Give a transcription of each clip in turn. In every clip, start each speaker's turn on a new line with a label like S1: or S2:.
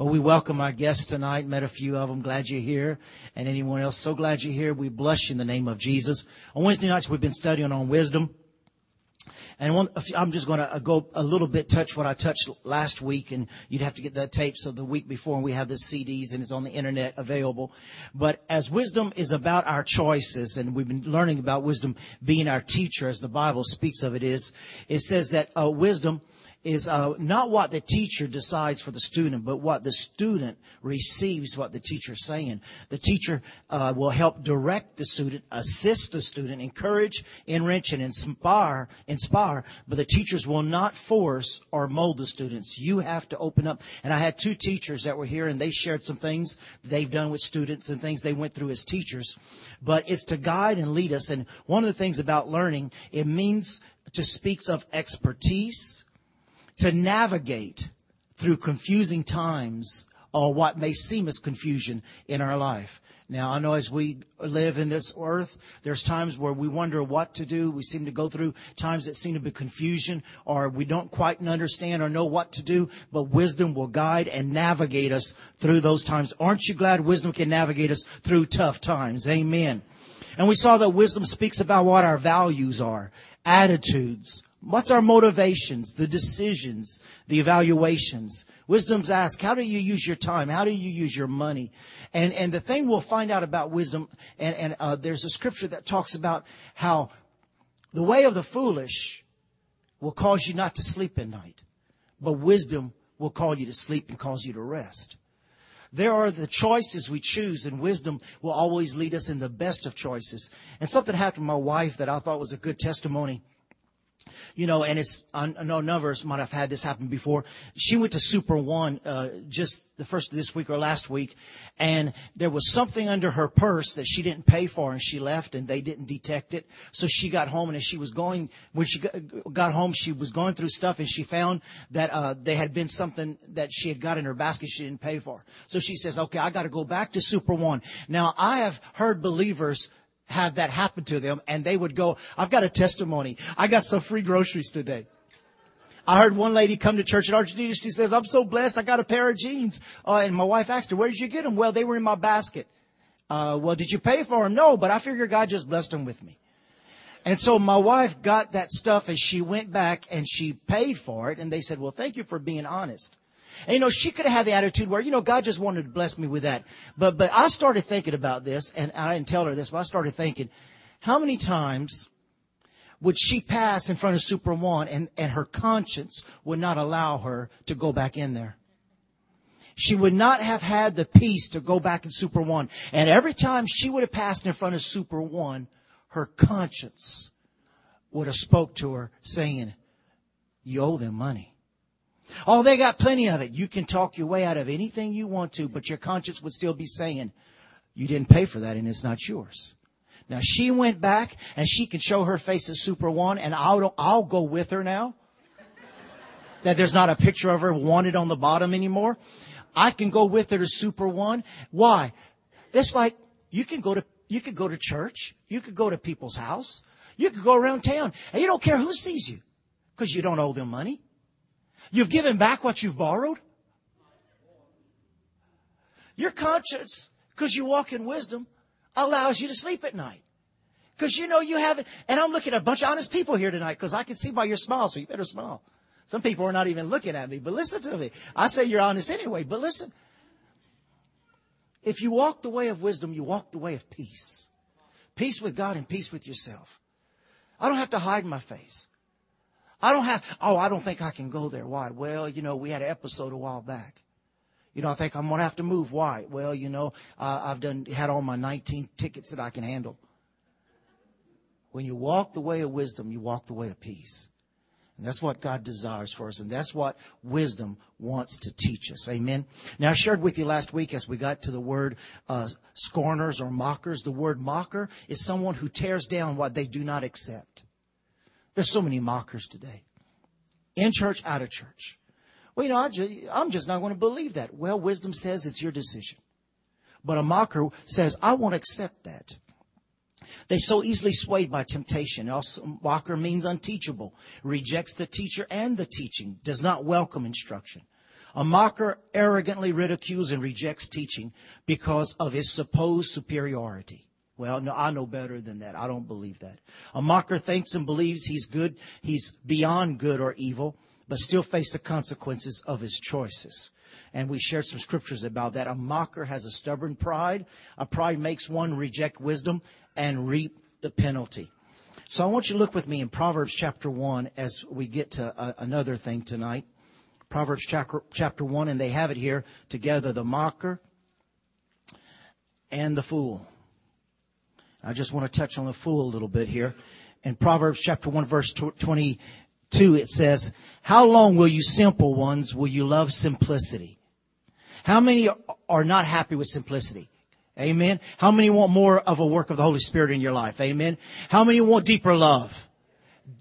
S1: Well, we welcome our guests tonight. Met a few of them. Glad you're here. And anyone else, so glad you're here. We bless you in the name of Jesus. On Wednesday nights, we've been studying on wisdom. And one, I'm just going to go a little bit touch what I touched last week, and you'd have to get the tapes of the week before, and we have the CDs, and it's on the internet available. But as wisdom is about our choices, and we've been learning about wisdom being our teacher, as the Bible speaks of it is, it says that uh, wisdom is uh, not what the teacher decides for the student, but what the student receives what the teacher is saying. The teacher uh, will help direct the student, assist the student, encourage, enrich, and inspire, inspire, but the teachers will not force or mold the students. You have to open up. And I had two teachers that were here, and they shared some things they've done with students and things they went through as teachers. But it's to guide and lead us. And one of the things about learning, it means to speaks of expertise, to navigate through confusing times or what may seem as confusion in our life. Now, I know as we live in this earth, there's times where we wonder what to do. We seem to go through times that seem to be confusion or we don't quite understand or know what to do, but wisdom will guide and navigate us through those times. Aren't you glad wisdom can navigate us through tough times? Amen. And we saw that wisdom speaks about what our values are, attitudes, What's our motivations, the decisions, the evaluations? Wisdom's asked, how do you use your time? How do you use your money? And, and the thing we'll find out about wisdom, and, and uh, there's a scripture that talks about how the way of the foolish will cause you not to sleep at night, but wisdom will call you to sleep and cause you to rest. There are the choices we choose, and wisdom will always lead us in the best of choices. And something happened to my wife that I thought was a good testimony you know, and it's, I know might have had this happen before. She went to Super One, uh, just the first of this week or last week, and there was something under her purse that she didn't pay for and she left and they didn't detect it. So she got home and as she was going, when she got home, she was going through stuff and she found that, uh, there had been something that she had got in her basket she didn't pay for. So she says, okay, I gotta go back to Super One. Now I have heard believers have that happen to them and they would go, I've got a testimony. I got some free groceries today. I heard one lady come to church in Argentina. She says, I'm so blessed. I got a pair of jeans. Uh, and my wife asked her, where did you get them? Well, they were in my basket. Uh, well, did you pay for them? No, but I figure God just blessed them with me. And so my wife got that stuff and she went back and she paid for it. And they said, well, thank you for being honest. And you know, she could have had the attitude where, you know, God just wanted to bless me with that. But, but I started thinking about this and I didn't tell her this, but I started thinking, how many times would she pass in front of Super One and, and her conscience would not allow her to go back in there? She would not have had the peace to go back in Super One. And every time she would have passed in front of Super One, her conscience would have spoke to her saying, you owe them money. Oh, they got plenty of it. You can talk your way out of anything you want to, but your conscience would still be saying, you didn't pay for that and it's not yours. Now she went back and she can show her face at Super One and I'll, I'll go with her now. that there's not a picture of her wanted on the bottom anymore. I can go with her to Super One. Why? It's like you can go to, you could go to church. You could go to people's house. You could go around town and you don't care who sees you because you don't owe them money. You've given back what you've borrowed. Your conscience, because you walk in wisdom, allows you to sleep at night. Because you know you haven't, and I'm looking at a bunch of honest people here tonight because I can see by your smile, so you better smile. Some people are not even looking at me, but listen to me. I say you're honest anyway, but listen. If you walk the way of wisdom, you walk the way of peace. Peace with God and peace with yourself. I don't have to hide my face. I don't have, oh, I don't think I can go there. Why? Well, you know, we had an episode a while back. You know, I think I'm going to have to move. Why? Well, you know, uh, I've done, had all my 19 tickets that I can handle. When you walk the way of wisdom, you walk the way of peace. And that's what God desires for us. And that's what wisdom wants to teach us. Amen. Now I shared with you last week as we got to the word, uh, scorners or mockers. The word mocker is someone who tears down what they do not accept. There's so many mockers today. In church, out of church. Well, you know, I'm just not going to believe that. Well, wisdom says it's your decision. But a mocker says, I won't accept that. They so easily swayed by temptation. Also, mocker means unteachable, rejects the teacher and the teaching, does not welcome instruction. A mocker arrogantly ridicules and rejects teaching because of his supposed superiority. Well, no, I know better than that. I don't believe that. A mocker thinks and believes he's good, he's beyond good or evil, but still face the consequences of his choices. And we shared some scriptures about that. A mocker has a stubborn pride. A pride makes one reject wisdom and reap the penalty. So I want you to look with me in Proverbs chapter 1 as we get to uh, another thing tonight. Proverbs chapter, chapter 1, and they have it here together the mocker and the fool. I just want to touch on the fool a little bit here. In Proverbs chapter 1 verse 22, it says, How long will you simple ones, will you love simplicity? How many are not happy with simplicity? Amen. How many want more of a work of the Holy Spirit in your life? Amen. How many want deeper love?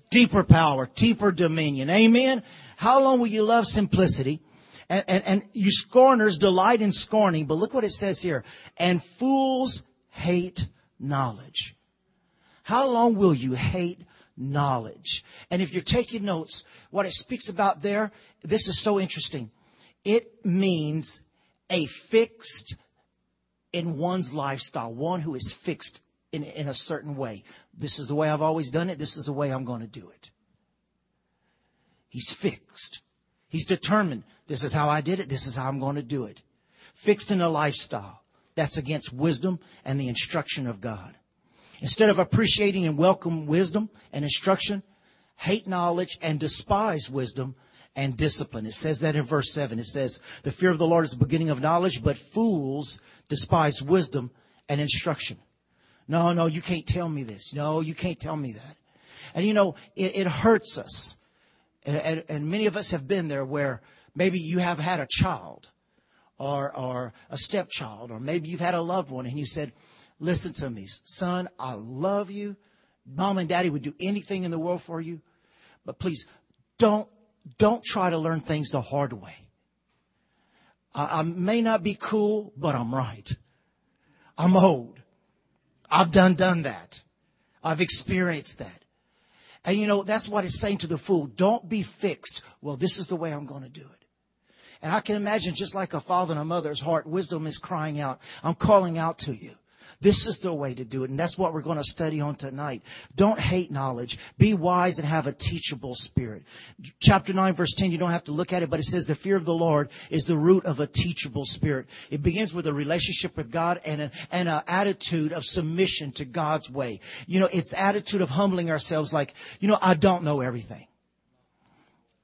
S1: Deeper power, deeper dominion. Amen. How long will you love simplicity? And, and, and you scorners delight in scorning, but look what it says here. And fools hate knowledge. How long will you hate knowledge? And if you're taking notes, what it speaks about there, this is so interesting. It means a fixed in one's lifestyle, one who is fixed in, in a certain way. This is the way I've always done it. This is the way I'm going to do it. He's fixed. He's determined. This is how I did it. This is how I'm going to do it. Fixed in a lifestyle. That's against wisdom and the instruction of God. Instead of appreciating and welcome wisdom and instruction, hate knowledge and despise wisdom and discipline. It says that in verse 7. It says, the fear of the Lord is the beginning of knowledge, but fools despise wisdom and instruction. No, no, you can't tell me this. No, you can't tell me that. And you know, it, it hurts us and, and many of us have been there where maybe you have had a child or, or a stepchild, or maybe you've had a loved one and you said, listen to me, son, I love you. Mom and daddy would do anything in the world for you, but please don't, don't try to learn things the hard way. I, I may not be cool, but I'm right. I'm old. I've done, done that. I've experienced that. And you know, that's what it's saying to the fool. Don't be fixed. Well, this is the way I'm going to do it. And I can imagine just like a father and a mother's heart, wisdom is crying out. I'm calling out to you. This is the way to do it. And that's what we're going to study on tonight. Don't hate knowledge. Be wise and have a teachable spirit. Chapter 9 verse 10, you don't have to look at it, but it says the fear of the Lord is the root of a teachable spirit. It begins with a relationship with God and an, and an attitude of submission to God's way. You know, it's attitude of humbling ourselves like, you know, I don't know everything.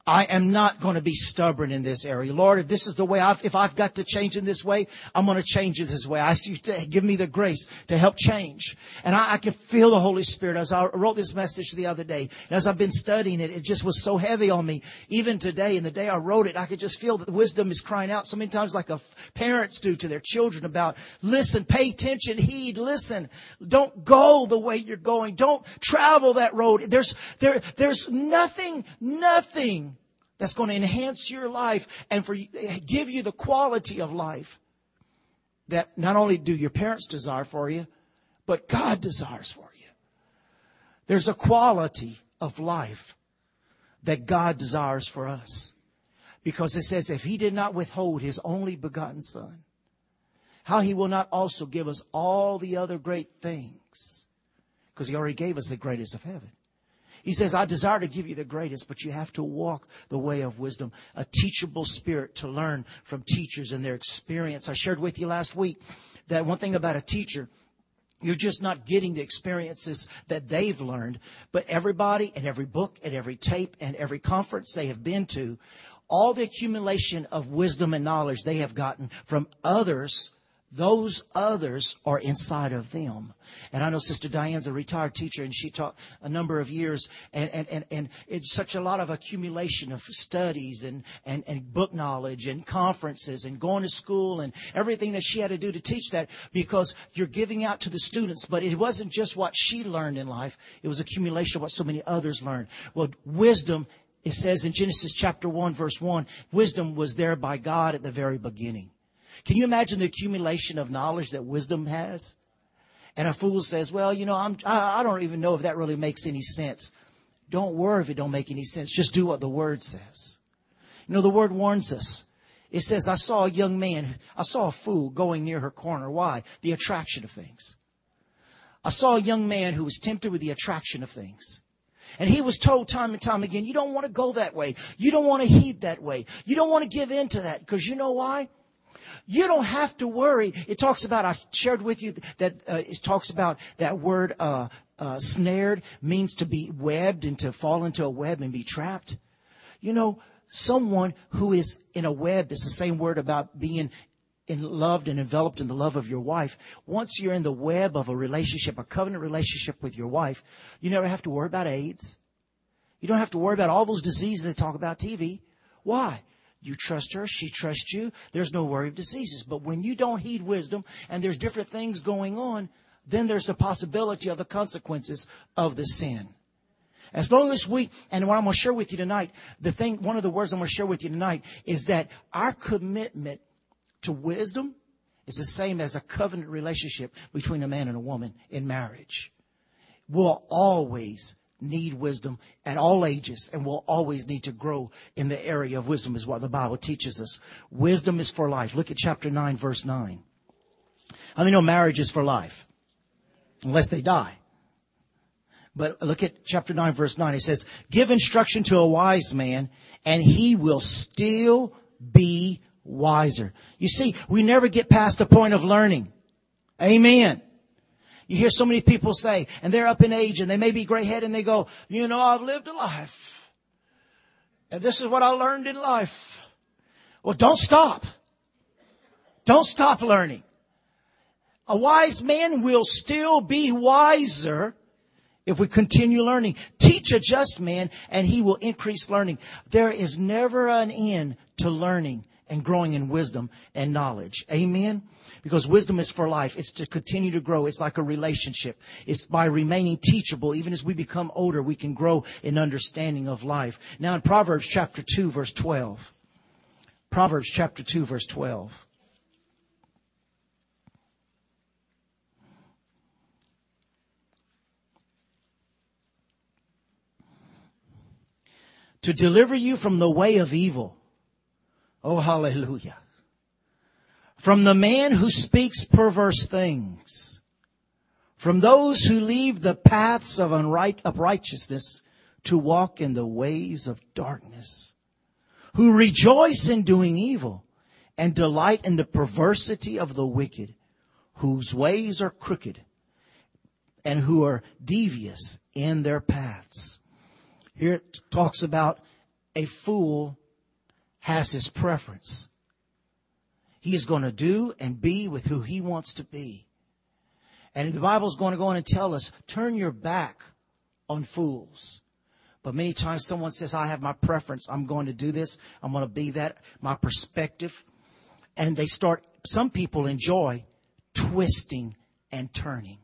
S1: I am not going to be stubborn in this area. Lord, if this is the way I've, if I've got to change in this way, I'm going to change it this way. I ask you to give me the grace to help change. And I, I can feel the Holy Spirit as I wrote this message the other day. And as I've been studying it, it just was so heavy on me. Even today, in the day I wrote it, I could just feel that wisdom is crying out so many times like a, parents do to their children about, listen, pay attention, heed, listen. Don't go the way you're going. Don't travel that road. There's, there, there's nothing, nothing that's going to enhance your life and for give you the quality of life that not only do your parents desire for you, but God desires for you. There's a quality of life that God desires for us. Because it says, if he did not withhold his only begotten son, how he will not also give us all the other great things. Because he already gave us the greatest of heaven. He says, I desire to give you the greatest, but you have to walk the way of wisdom, a teachable spirit to learn from teachers and their experience. I shared with you last week that one thing about a teacher, you're just not getting the experiences that they've learned, but everybody and every book and every tape and every conference they have been to, all the accumulation of wisdom and knowledge they have gotten from others those others are inside of them. And I know Sister Diane's a retired teacher and she taught a number of years and, and, and, and it's such a lot of accumulation of studies and, and, and book knowledge and conferences and going to school and everything that she had to do to teach that because you're giving out to the students, but it wasn't just what she learned in life. It was accumulation of what so many others learned. Well, wisdom it says in Genesis chapter 1 verse 1, wisdom was there by God at the very beginning. Can you imagine the accumulation of knowledge that wisdom has? And a fool says, well, you know, I'm, I, I don't even know if that really makes any sense. Don't worry if it don't make any sense. Just do what the word says. You know, the word warns us. It says, I saw a young man, I saw a fool going near her corner. Why? The attraction of things. I saw a young man who was tempted with the attraction of things. And he was told time and time again, you don't want to go that way. You don't want to heed that way. You don't want to give in to that because you know why? You don't have to worry. It talks about, I shared with you that uh, it talks about that word uh, uh, snared means to be webbed and to fall into a web and be trapped. You know, someone who is in a web, it's the same word about being in loved and enveloped in the love of your wife. Once you're in the web of a relationship, a covenant relationship with your wife, you never have to worry about AIDS. You don't have to worry about all those diseases they talk about TV. Why? You trust her, she trusts you. There's no worry of diseases. But when you don't heed wisdom and there's different things going on, then there's the possibility of the consequences of the sin. As long as we, and what I'm going to share with you tonight, the thing, one of the words I'm going to share with you tonight is that our commitment to wisdom is the same as a covenant relationship between a man and a woman in marriage. We'll always need wisdom at all ages and will always need to grow in the area of wisdom is what the Bible teaches us. Wisdom is for life. Look at chapter 9 verse 9. How many know marriage is for life? Unless they die. But look at chapter 9 verse 9. It says, give instruction to a wise man and he will still be wiser. You see, we never get past the point of learning. Amen. You hear so many people say, and they're up in age and they may be gray headed and they go, you know, I've lived a life. And this is what I learned in life. Well, don't stop. Don't stop learning. A wise man will still be wiser if we continue learning. Teach a just man and he will increase learning. There is never an end to learning and growing in wisdom and knowledge. Amen? Because wisdom is for life. It's to continue to grow. It's like a relationship. It's by remaining teachable. Even as we become older, we can grow in understanding of life. Now in Proverbs chapter 2 verse 12. Proverbs chapter 2 verse 12. To deliver you from the way of evil Oh, hallelujah. From the man who speaks perverse things. From those who leave the paths of unrighteousness to walk in the ways of darkness. Who rejoice in doing evil and delight in the perversity of the wicked, whose ways are crooked and who are devious in their paths. Here it talks about a fool has his preference. He is going to do and be with who he wants to be. And the Bible is going to go on and tell us, turn your back on fools. But many times someone says, I have my preference. I'm going to do this. I'm going to be that. My perspective. And they start, some people enjoy twisting and turning.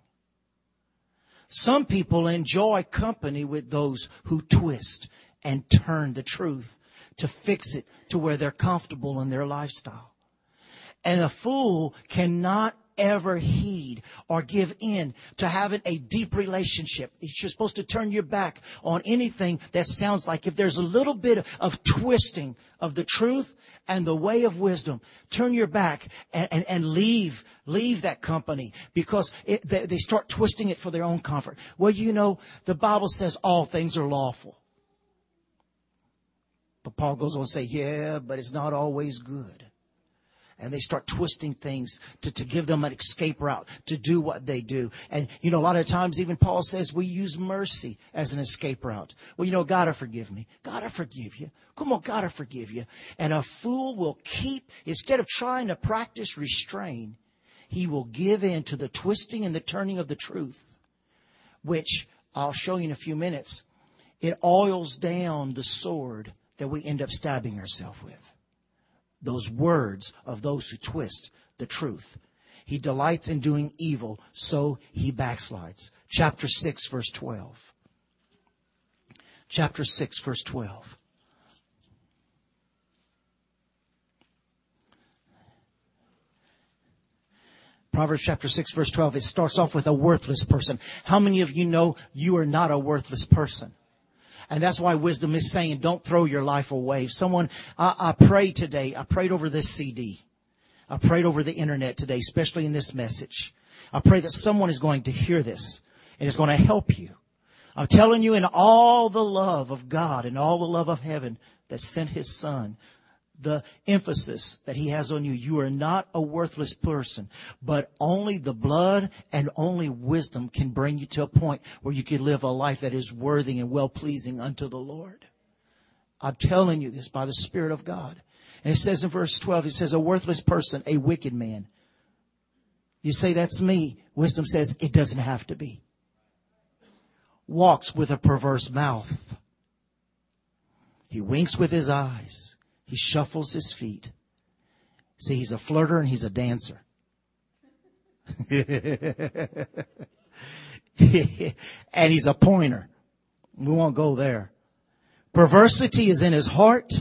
S1: Some people enjoy company with those who twist and turn the truth to fix it to where they're comfortable in their lifestyle. And a fool cannot ever heed or give in to having a deep relationship. You're supposed to turn your back on anything that sounds like if there's a little bit of twisting of the truth and the way of wisdom, turn your back and, and, and leave, leave that company because it, they, they start twisting it for their own comfort. Well, you know, the Bible says all things are lawful. But Paul goes on to say, yeah, but it's not always good. And they start twisting things to, to give them an escape route to do what they do. And, you know, a lot of times even Paul says we use mercy as an escape route. Well, you know, God will forgive me. God will forgive you. Come on, God will forgive you. And a fool will keep, instead of trying to practice restraint, he will give in to the twisting and the turning of the truth, which I'll show you in a few minutes. It oils down the sword that we end up stabbing ourselves with. Those words of those who twist the truth. He delights in doing evil, so he backslides. Chapter 6 verse 12. Chapter 6 verse 12. Proverbs chapter 6 verse 12, it starts off with a worthless person. How many of you know you are not a worthless person? And that's why wisdom is saying, don't throw your life away. If someone, I, I prayed today, I prayed over this CD. I prayed over the internet today, especially in this message. I pray that someone is going to hear this and is going to help you. I'm telling you in all the love of God and all the love of heaven that sent his son, the emphasis that he has on you. You are not a worthless person, but only the blood and only wisdom can bring you to a point where you can live a life that is worthy and well pleasing unto the Lord. I'm telling you this by the Spirit of God. And it says in verse 12, it says, a worthless person, a wicked man. You say, that's me. Wisdom says, it doesn't have to be. Walks with a perverse mouth. He winks with his eyes. He shuffles his feet. See, he's a flirter and he's a dancer. and he's a pointer. We won't go there. Perversity is in his heart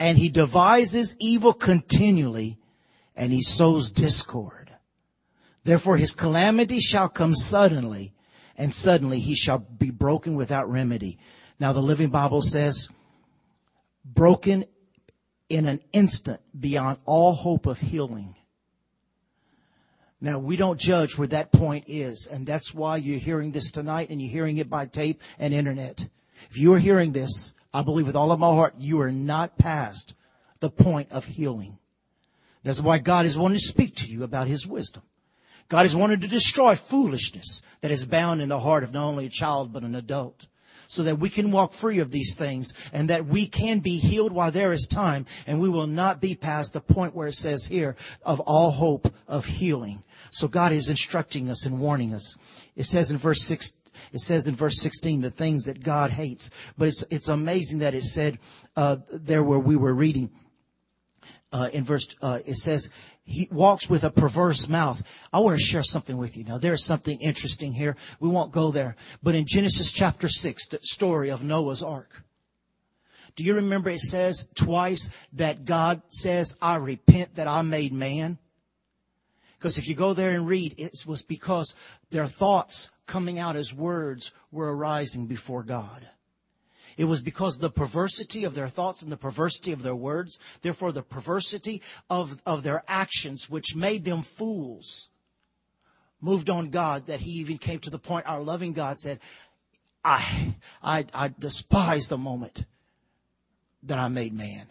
S1: and he devises evil continually and he sows discord. Therefore his calamity shall come suddenly and suddenly he shall be broken without remedy. Now the Living Bible says, broken in an instant beyond all hope of healing. Now we don't judge where that point is, and that's why you're hearing this tonight and you're hearing it by tape and internet. If you are hearing this, I believe with all of my heart, you are not past the point of healing. That's why God is wanting to speak to you about His wisdom. God is wanting to destroy foolishness that is bound in the heart of not only a child but an adult. So that we can walk free of these things and that we can be healed while there is time and we will not be past the point where it says here of all hope of healing. So God is instructing us and warning us. It says in verse 6, it says in verse 16 the things that God hates. But it's, it's amazing that it said, uh, there where we were reading, uh, in verse, uh, it says, he walks with a perverse mouth. I want to share something with you. Now there's something interesting here. We won't go there. But in Genesis chapter 6, the story of Noah's ark. Do you remember it says twice that God says, I repent that I made man? Because if you go there and read, it was because their thoughts coming out as words were arising before God. It was because the perversity of their thoughts and the perversity of their words, therefore the perversity of, of their actions, which made them fools, moved on God that he even came to the point our loving God said, I, I, I despise the moment that I made man.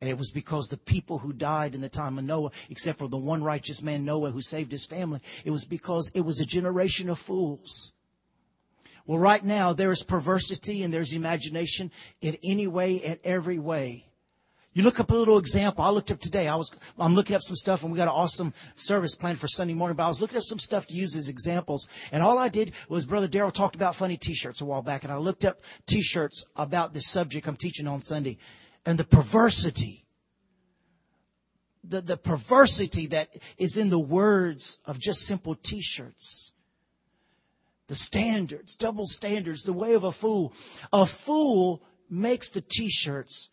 S1: And it was because the people who died in the time of Noah, except for the one righteous man Noah who saved his family, it was because it was a generation of fools. Well, right now there is perversity and there's imagination in any way, in every way. You look up a little example. I looked up today. I was, I'm looking up some stuff and we got an awesome service planned for Sunday morning, but I was looking up some stuff to use as examples. And all I did was Brother Darrell talked about funny t-shirts a while back and I looked up t-shirts about this subject I'm teaching on Sunday and the perversity. The, the perversity that is in the words of just simple t-shirts. The standards, double standards, the way of a fool. A fool makes the t-shirts,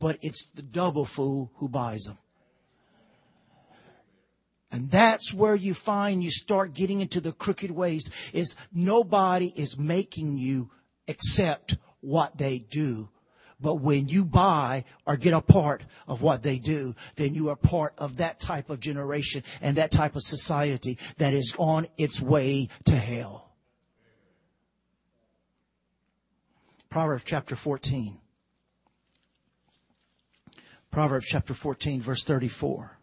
S1: but it's the double fool who buys them. And that's where you find you start getting into the crooked ways is nobody is making you accept what they do. But when you buy or get a part of what they do, then you are part of that type of generation and that type of society that is on its way to hell. Proverbs chapter 14. Proverbs chapter 14 verse 34.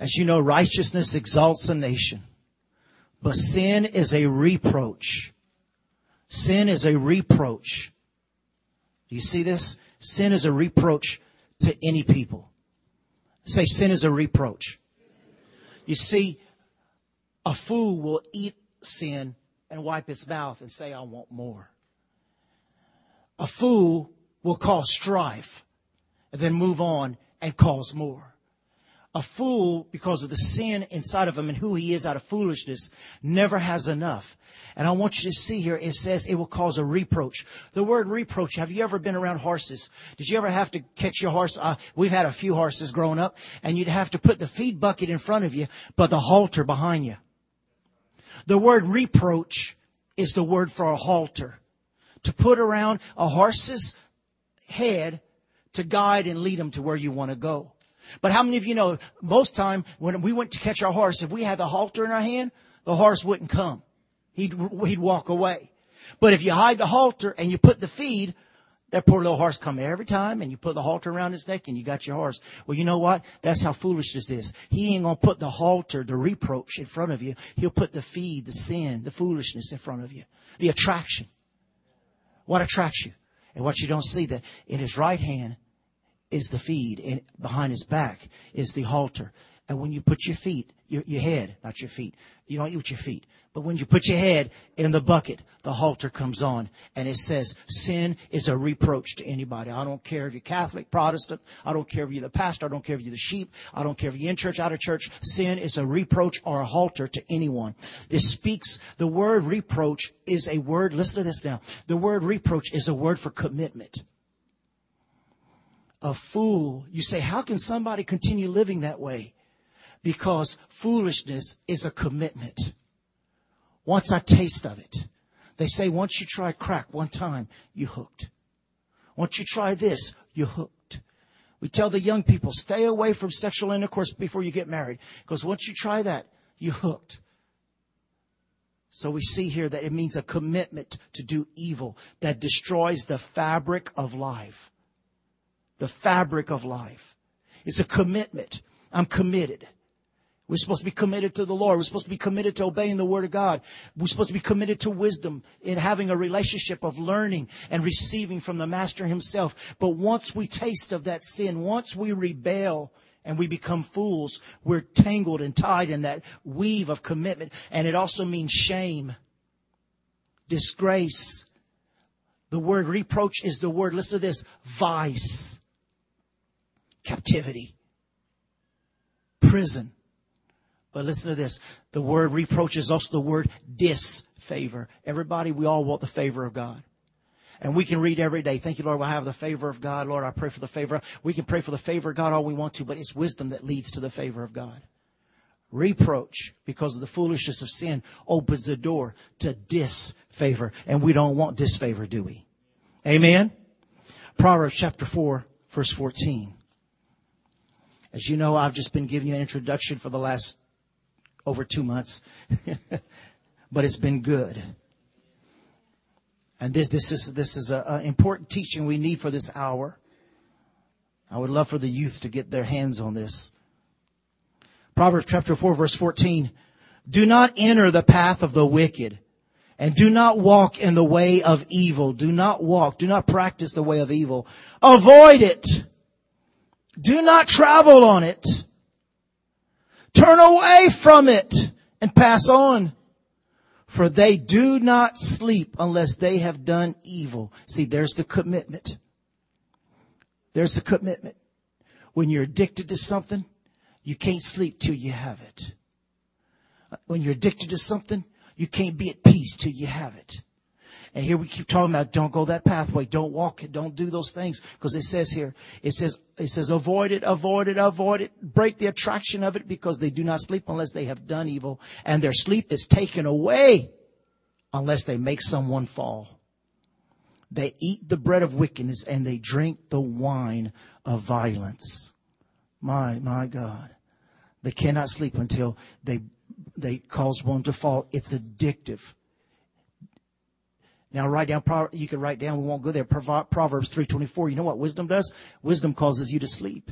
S1: As you know, righteousness exalts a nation, but sin is a reproach. Sin is a reproach. Do you see this? Sin is a reproach to any people. Say sin is a reproach. You see, a fool will eat sin and wipe his mouth and say, I want more. A fool will cause strife and then move on and cause more a fool, because of the sin inside of him and who he is out of foolishness, never has enough. And I want you to see here, it says it will cause a reproach. The word reproach, have you ever been around horses? Did you ever have to catch your horse? Uh, we've had a few horses growing up, and you'd have to put the feed bucket in front of you, but the halter behind you. The word reproach is the word for a halter. To put around a horse's head to guide and lead him to where you want to go. But how many of you know most time when we went to catch our horse, if we had the halter in our hand, the horse wouldn't come. He'd, he'd walk away. But if you hide the halter and you put the feed, that poor little horse come every time and you put the halter around his neck and you got your horse. Well, you know what? That's how foolishness is. He ain't gonna put the halter, the reproach in front of you. He'll put the feed, the sin, the foolishness in front of you. The attraction. What attracts you? And what you don't see that in his right hand is the feed and behind his back is the halter. And when you put your feet, your, your head, not your feet, you don't eat with your feet, but when you put your head in the bucket, the halter comes on and it says sin is a reproach to anybody. I don't care if you're Catholic, Protestant, I don't care if you're the pastor, I don't care if you're the sheep, I don't care if you're in church, out of church. Sin is a reproach or a halter to anyone. This speaks, the word reproach is a word, listen to this now. The word reproach is a word for commitment a fool, you say, how can somebody continue living that way? because foolishness is a commitment. Once I taste of it, they say once you try crack one time, you're hooked. Once you try this, you're hooked. We tell the young people, stay away from sexual intercourse before you get married. Because once you try that, you're hooked. So we see here that it means a commitment to do evil that destroys the fabric of life. The fabric of life. It's a commitment. I'm committed. We're supposed to be committed to the Lord. We're supposed to be committed to obeying the Word of God. We're supposed to be committed to wisdom in having a relationship of learning and receiving from the Master Himself. But once we taste of that sin, once we rebel and we become fools, we're tangled and tied in that weave of commitment. And it also means shame, disgrace. The word reproach is the word, listen to this, vice, captivity, prison but listen to this. The word reproach is also the word disfavor. Everybody, we all want the favor of God. And we can read every day, thank you, Lord, I have the favor of God. Lord, I pray for the favor. We can pray for the favor of God all we want to, but it's wisdom that leads to the favor of God. Reproach, because of the foolishness of sin, opens the door to disfavor. And we don't want disfavor, do we? Amen? Proverbs chapter 4, verse 14. As you know, I've just been giving you an introduction for the last over two months, but it's been good. And this, this is, this is an important teaching we need for this hour. I would love for the youth to get their hands on this. Proverbs chapter 4 verse 14. Do not enter the path of the wicked and do not walk in the way of evil. Do not walk. Do not practice the way of evil. Avoid it. Do not travel on it. Turn away from it and pass on. For they do not sleep unless they have done evil. See, there's the commitment. There's the commitment. When you're addicted to something, you can't sleep till you have it. When you're addicted to something, you can't be at peace till you have it. And here we keep talking about don't go that pathway, don't walk it, don't do those things. Because it says here, it says, it says avoid it, avoid it, avoid it, break the attraction of it because they do not sleep unless they have done evil and their sleep is taken away unless they make someone fall. They eat the bread of wickedness and they drink the wine of violence. My, my God. They cannot sleep until they, they cause one to fall. It's addictive. Now write down, you can write down, we won't go there, Proverbs 3.24. You know what wisdom does? Wisdom causes you to sleep.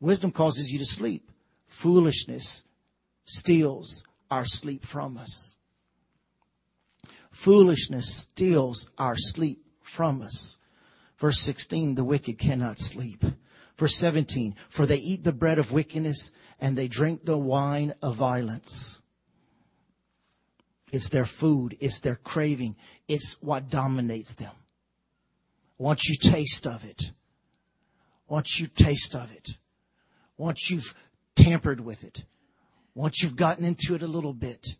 S1: Wisdom causes you to sleep. Foolishness steals our sleep from us. Foolishness steals our sleep from us. Verse 16, the wicked cannot sleep. Verse 17, for they eat the bread of wickedness and they drink the wine of violence. It's their food. It's their craving. It's what dominates them. Once you taste of it, once you taste of it, once you've tampered with it, once you've gotten into it a little bit,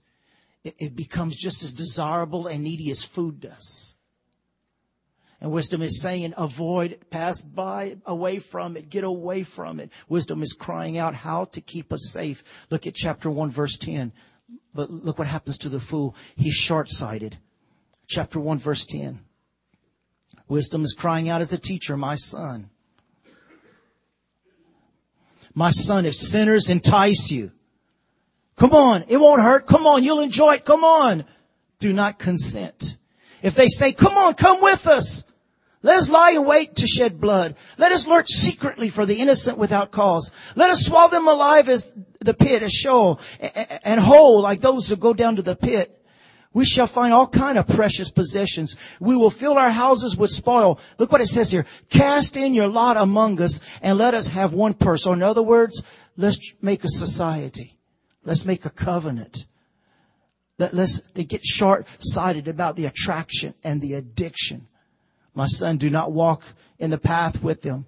S1: it, it becomes just as desirable and needy as food does. And wisdom is saying, avoid, pass by, away from it, get away from it. Wisdom is crying out how to keep us safe. Look at chapter 1 verse 10. But look what happens to the fool. He's short-sighted. Chapter 1 verse 10. Wisdom is crying out as a teacher, my son. My son, if sinners entice you, come on, it won't hurt. Come on, you'll enjoy it. Come on. Do not consent. If they say, come on, come with us. Let us lie in wait to shed blood. Let us lurch secretly for the innocent without cause. Let us swallow them alive as the pit, as Sheol, and whole like those who go down to the pit. We shall find all kind of precious possessions. We will fill our houses with spoil. Look what it says here. Cast in your lot among us and let us have one purse. Or in other words, let's make a society. Let's make a covenant. Let, let's, they get short-sighted about the attraction and the addiction. My son, do not walk in the path with them.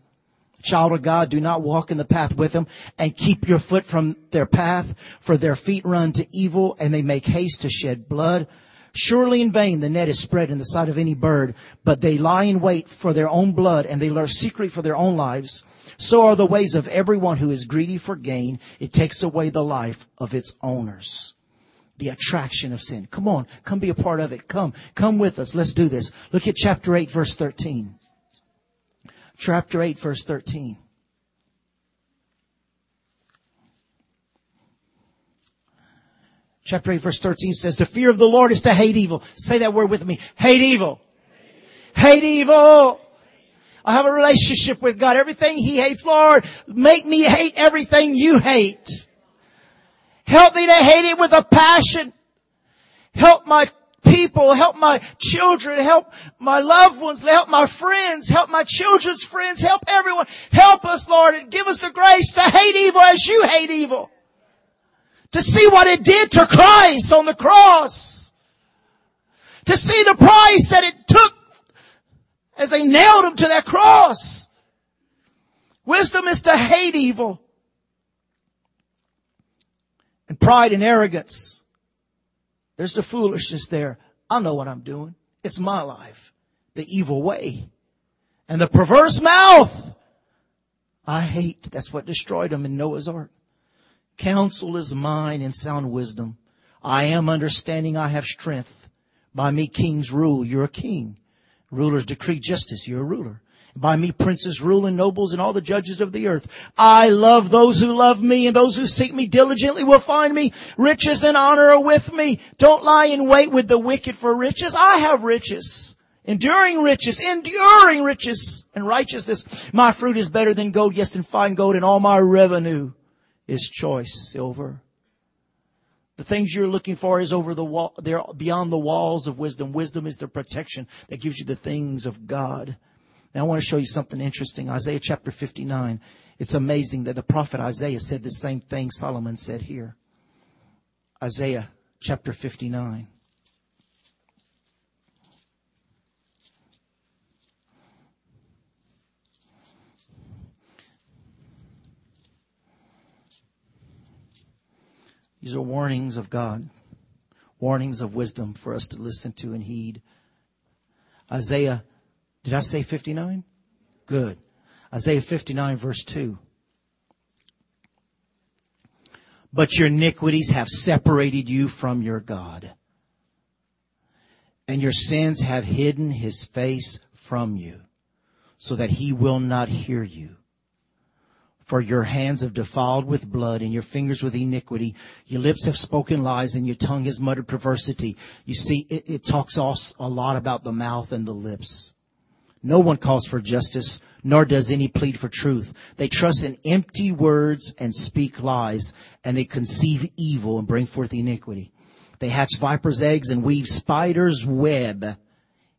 S1: Child of God, do not walk in the path with them and keep your foot from their path, for their feet run to evil and they make haste to shed blood. Surely in vain the net is spread in the sight of any bird, but they lie in wait for their own blood and they lurk secretly for their own lives. So are the ways of everyone who is greedy for gain. It takes away the life of its owners. The attraction of sin. Come on, come be a part of it. Come, come with us. Let's do this. Look at chapter 8 verse 13 chapter 8 verse 13. Chapter 8 verse 13 says, the fear of the Lord is to hate evil. Say that word with me. Hate evil. Hate evil. I have a relationship with God. Everything He hates, Lord, make me hate everything you hate. Help me to hate it with a passion. Help my people, help my children, help my loved ones, help my friends, help my children's friends, help everyone. Help us, Lord, and give us the grace to hate evil as you hate evil. To see what it did to Christ on the cross. To see the price that it took as they nailed him to that cross. Wisdom is to hate evil. Pride and arrogance there's the foolishness there. I know what I'm doing. It's my life. The evil way. And the perverse mouth. I hate. That's what destroyed them in Noah's ark. Counsel is mine and sound wisdom. I am understanding. I have strength. By me kings rule. You're a king. Rulers decree justice. You're a ruler. By me princes rule and nobles and all the judges of the earth. I love those who love me and those who seek me diligently will find me. Riches and honor are with me. Don't lie in wait with the wicked for riches. I have riches. Enduring riches, enduring riches and righteousness. My fruit is better than gold, yes, than fine gold, and all my revenue is choice silver. The things you're looking for is over the wall, they're beyond the walls of wisdom. Wisdom is the protection that gives you the things of God. Now I want to show you something interesting. Isaiah chapter 59. It's amazing that the prophet Isaiah said the same thing Solomon said here. Isaiah chapter 59. These are warnings of God, warnings of wisdom for us to listen to and heed. Isaiah did I say 59? Good. Isaiah 59 verse 2. But your iniquities have separated you from your God. And your sins have hidden his face from you so that he will not hear you. For your hands have defiled with blood and your fingers with iniquity. Your lips have spoken lies and your tongue has muttered perversity. You see, it, it talks a lot about the mouth and the lips. No one calls for justice, nor does any plead for truth. They trust in empty words and speak lies, and they conceive evil and bring forth iniquity. They hatch viper's eggs and weave spider's web.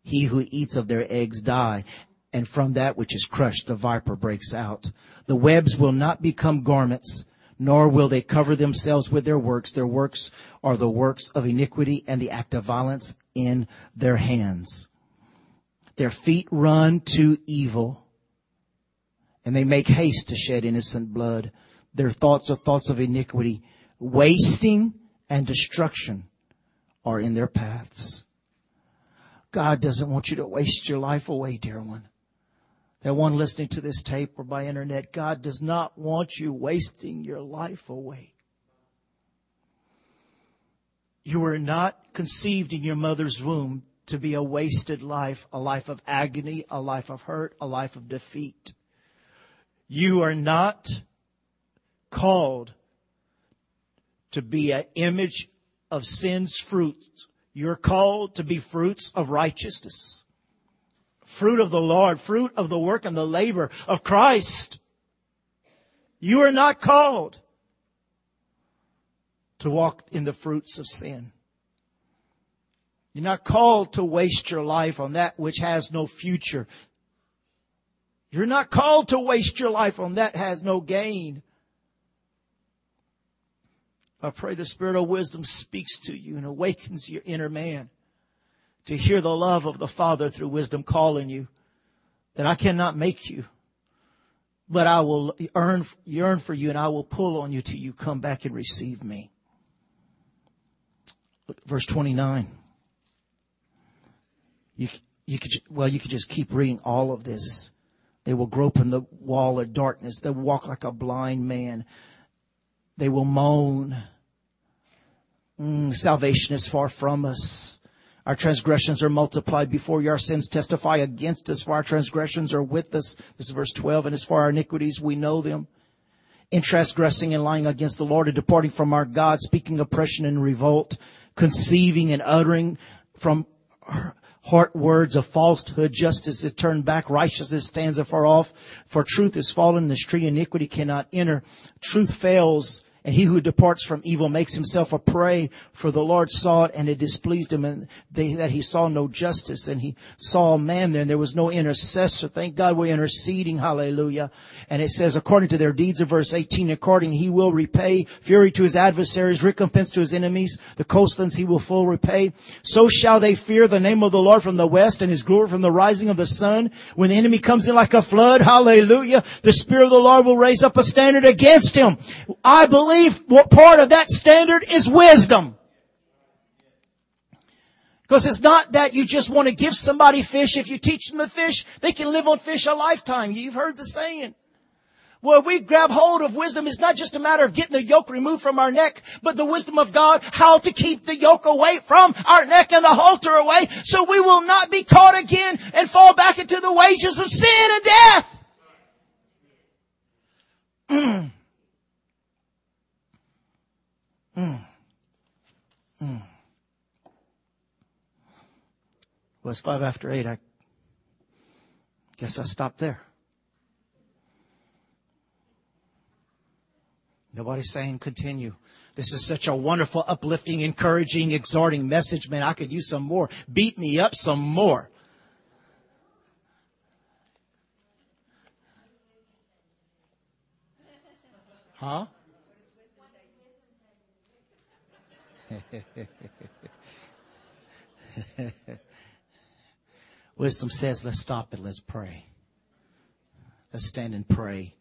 S1: He who eats of their eggs die, and from that which is crushed the viper breaks out. The webs will not become garments, nor will they cover themselves with their works. Their works are the works of iniquity and the act of violence in their hands. Their feet run to evil and they make haste to shed innocent blood. Their thoughts are thoughts of iniquity. Wasting and destruction are in their paths. God doesn't want you to waste your life away, dear one. That one listening to this tape or by internet, God does not want you wasting your life away. You were not conceived in your mother's womb to be a wasted life, a life of agony, a life of hurt, a life of defeat. You are not called to be an image of sin's fruit. You're called to be fruits of righteousness. Fruit of the Lord, fruit of the work and the labor of Christ. You are not called to walk in the fruits of sin. You're not called to waste your life on that which has no future. You're not called to waste your life on that has no gain. I pray the Spirit of wisdom speaks to you and awakens your inner man to hear the love of the Father through wisdom calling you that I cannot make you, but I will earn, yearn for you and I will pull on you till you come back and receive me. Look, verse 29. You, you could, well, you could just keep reading all of this. They will grope in the wall of darkness. They will walk like a blind man. They will moan. Mm, salvation is far from us. Our transgressions are multiplied before you. Our sins testify against us, for our transgressions are with us. This is verse 12. And as for our iniquities, we know them. In transgressing and lying against the Lord and departing from our God, speaking oppression and revolt, conceiving and uttering from heart words of falsehood, justice is turned back, righteousness stands afar off, for truth is fallen, the street iniquity cannot enter. Truth fails, and he who departs from evil makes himself a prey, for the Lord saw it and it displeased him and they, that he saw no justice and he saw a man there and there was no intercessor. Thank God we're interceding. Hallelujah. And it says, according to their deeds of verse 18, according he will repay fury to his adversaries, recompense to his enemies, the coastlands he will full repay. So shall they fear the name of the Lord from the west and his glory from the rising of the sun. When the enemy comes in like a flood, hallelujah, the Spirit of the Lord will raise up a standard against him. I believe believe what part of that standard is wisdom. Because it's not that you just want to give somebody fish. If you teach them to fish, they can live on fish a lifetime. You've heard the saying. Well, we grab hold of wisdom. It's not just a matter of getting the yoke removed from our neck, but the wisdom of God, how to keep the yoke away from our neck and the halter away so we will not be caught again and fall back into the wages of sin and death. Mm. Mm. Mm. Well, it's five after eight. I guess I stopped there. Nobody's saying continue. This is such a wonderful, uplifting, encouraging, exhorting message, man. I could use some more. Beat me up some more. Huh? Wisdom says, let's stop and let's pray. Let's stand and pray.